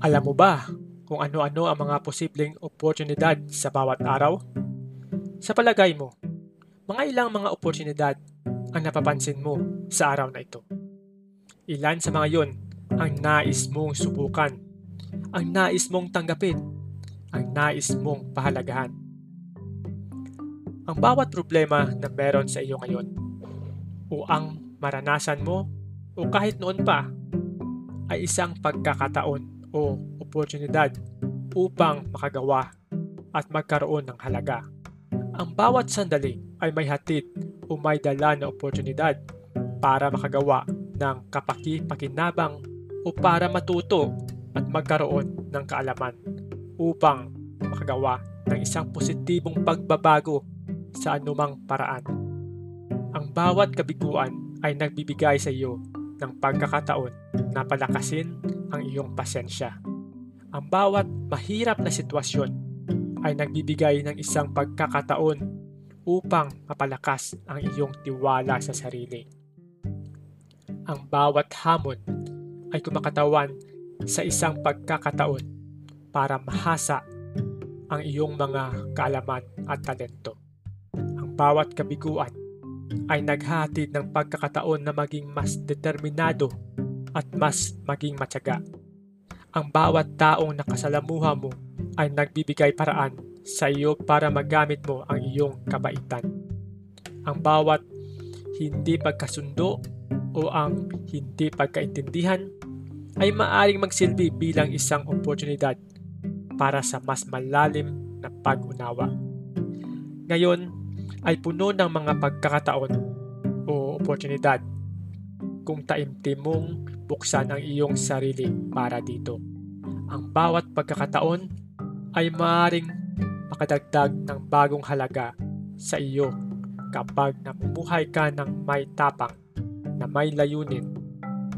Alam mo ba kung ano-ano ang mga posibleng oportunidad sa bawat araw? Sa palagay mo, mga ilang mga oportunidad ang napapansin mo sa araw na ito? Ilan sa mga yon ang nais mong subukan, ang nais mong tanggapin, ang nais mong pahalagahan? Ang bawat problema na meron sa iyo ngayon o ang maranasan mo o kahit noon pa ay isang pagkakataon o oportunidad upang makagawa at magkaroon ng halaga. Ang bawat sandali ay may hatid o may dala na oportunidad para makagawa ng kapaki-pakinabang o para matuto at magkaroon ng kaalaman upang makagawa ng isang positibong pagbabago sa anumang paraan. Ang bawat kabiguan ay nagbibigay sa iyo ng pagkakataon na palakasin ang iyong pasensya. Ang bawat mahirap na sitwasyon ay nagbibigay ng isang pagkakataon upang mapalakas ang iyong tiwala sa sarili. Ang bawat hamon ay kumakatawan sa isang pagkakataon para mahasa ang iyong mga kaalaman at talento. Ang bawat kabiguan ay naghatid ng pagkakataon na maging mas determinado at mas maging matyaga. Ang bawat taong nakasalamuha mo ay nagbibigay paraan sa iyo para magamit mo ang iyong kabaitan. Ang bawat hindi pagkasundo o ang hindi pagkaintindihan ay maaring magsilbi bilang isang oportunidad para sa mas malalim na pag-unawa. Ngayon, ay puno ng mga pagkakataon o oportunidad kung taimtim mong buksan ang iyong sarili para dito. Ang bawat pagkakataon ay maaaring makadagdag ng bagong halaga sa iyo kapag namumuhay ka ng may tapang, na may layunin,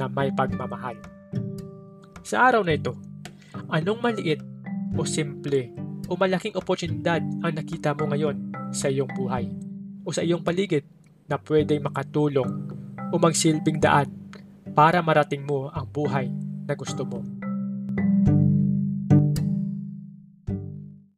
na may pagmamahal. Sa araw na ito, anong maliit o simple o malaking oportunidad ang nakita mo ngayon sa iyong buhay o sa iyong paligid na pwedeng makatulong o magsilbing daan para marating mo ang buhay na gusto mo.